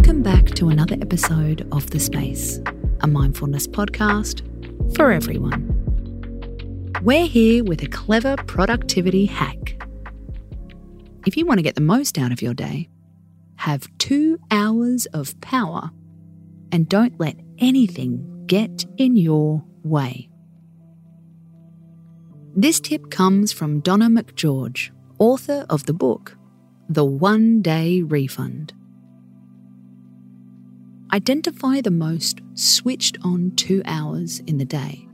Welcome back to another episode of The Space, a mindfulness podcast for everyone. We're here with a clever productivity hack. If you want to get the most out of your day, have two hours of power and don't let anything get in your way. This tip comes from Donna McGeorge, author of the book, The One Day Refund. Identify the most switched on two hours in the day.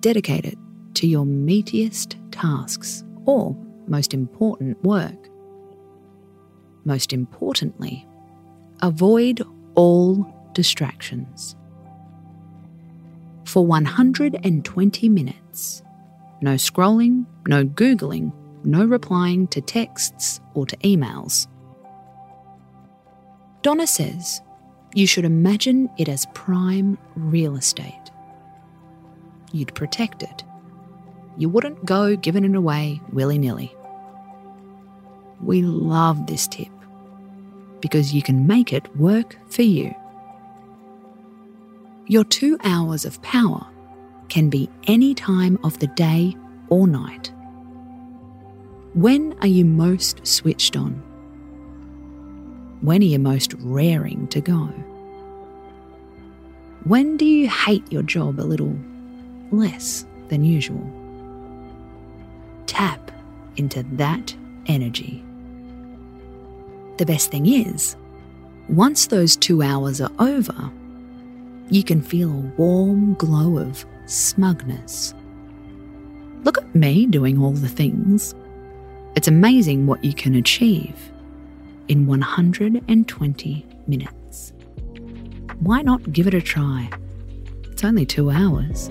Dedicate it to your meatiest tasks or most important work. Most importantly, avoid all distractions. For 120 minutes, no scrolling, no Googling, no replying to texts or to emails. Donna says you should imagine it as prime real estate. You'd protect it. You wouldn't go giving it away willy nilly. We love this tip because you can make it work for you. Your two hours of power can be any time of the day or night. When are you most switched on? When are you most raring to go? When do you hate your job a little less than usual? Tap into that energy. The best thing is, once those two hours are over, you can feel a warm glow of smugness. Look at me doing all the things. It's amazing what you can achieve in 120 minutes. Why not give it a try? It's only two hours.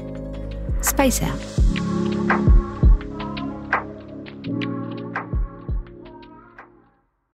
Space out.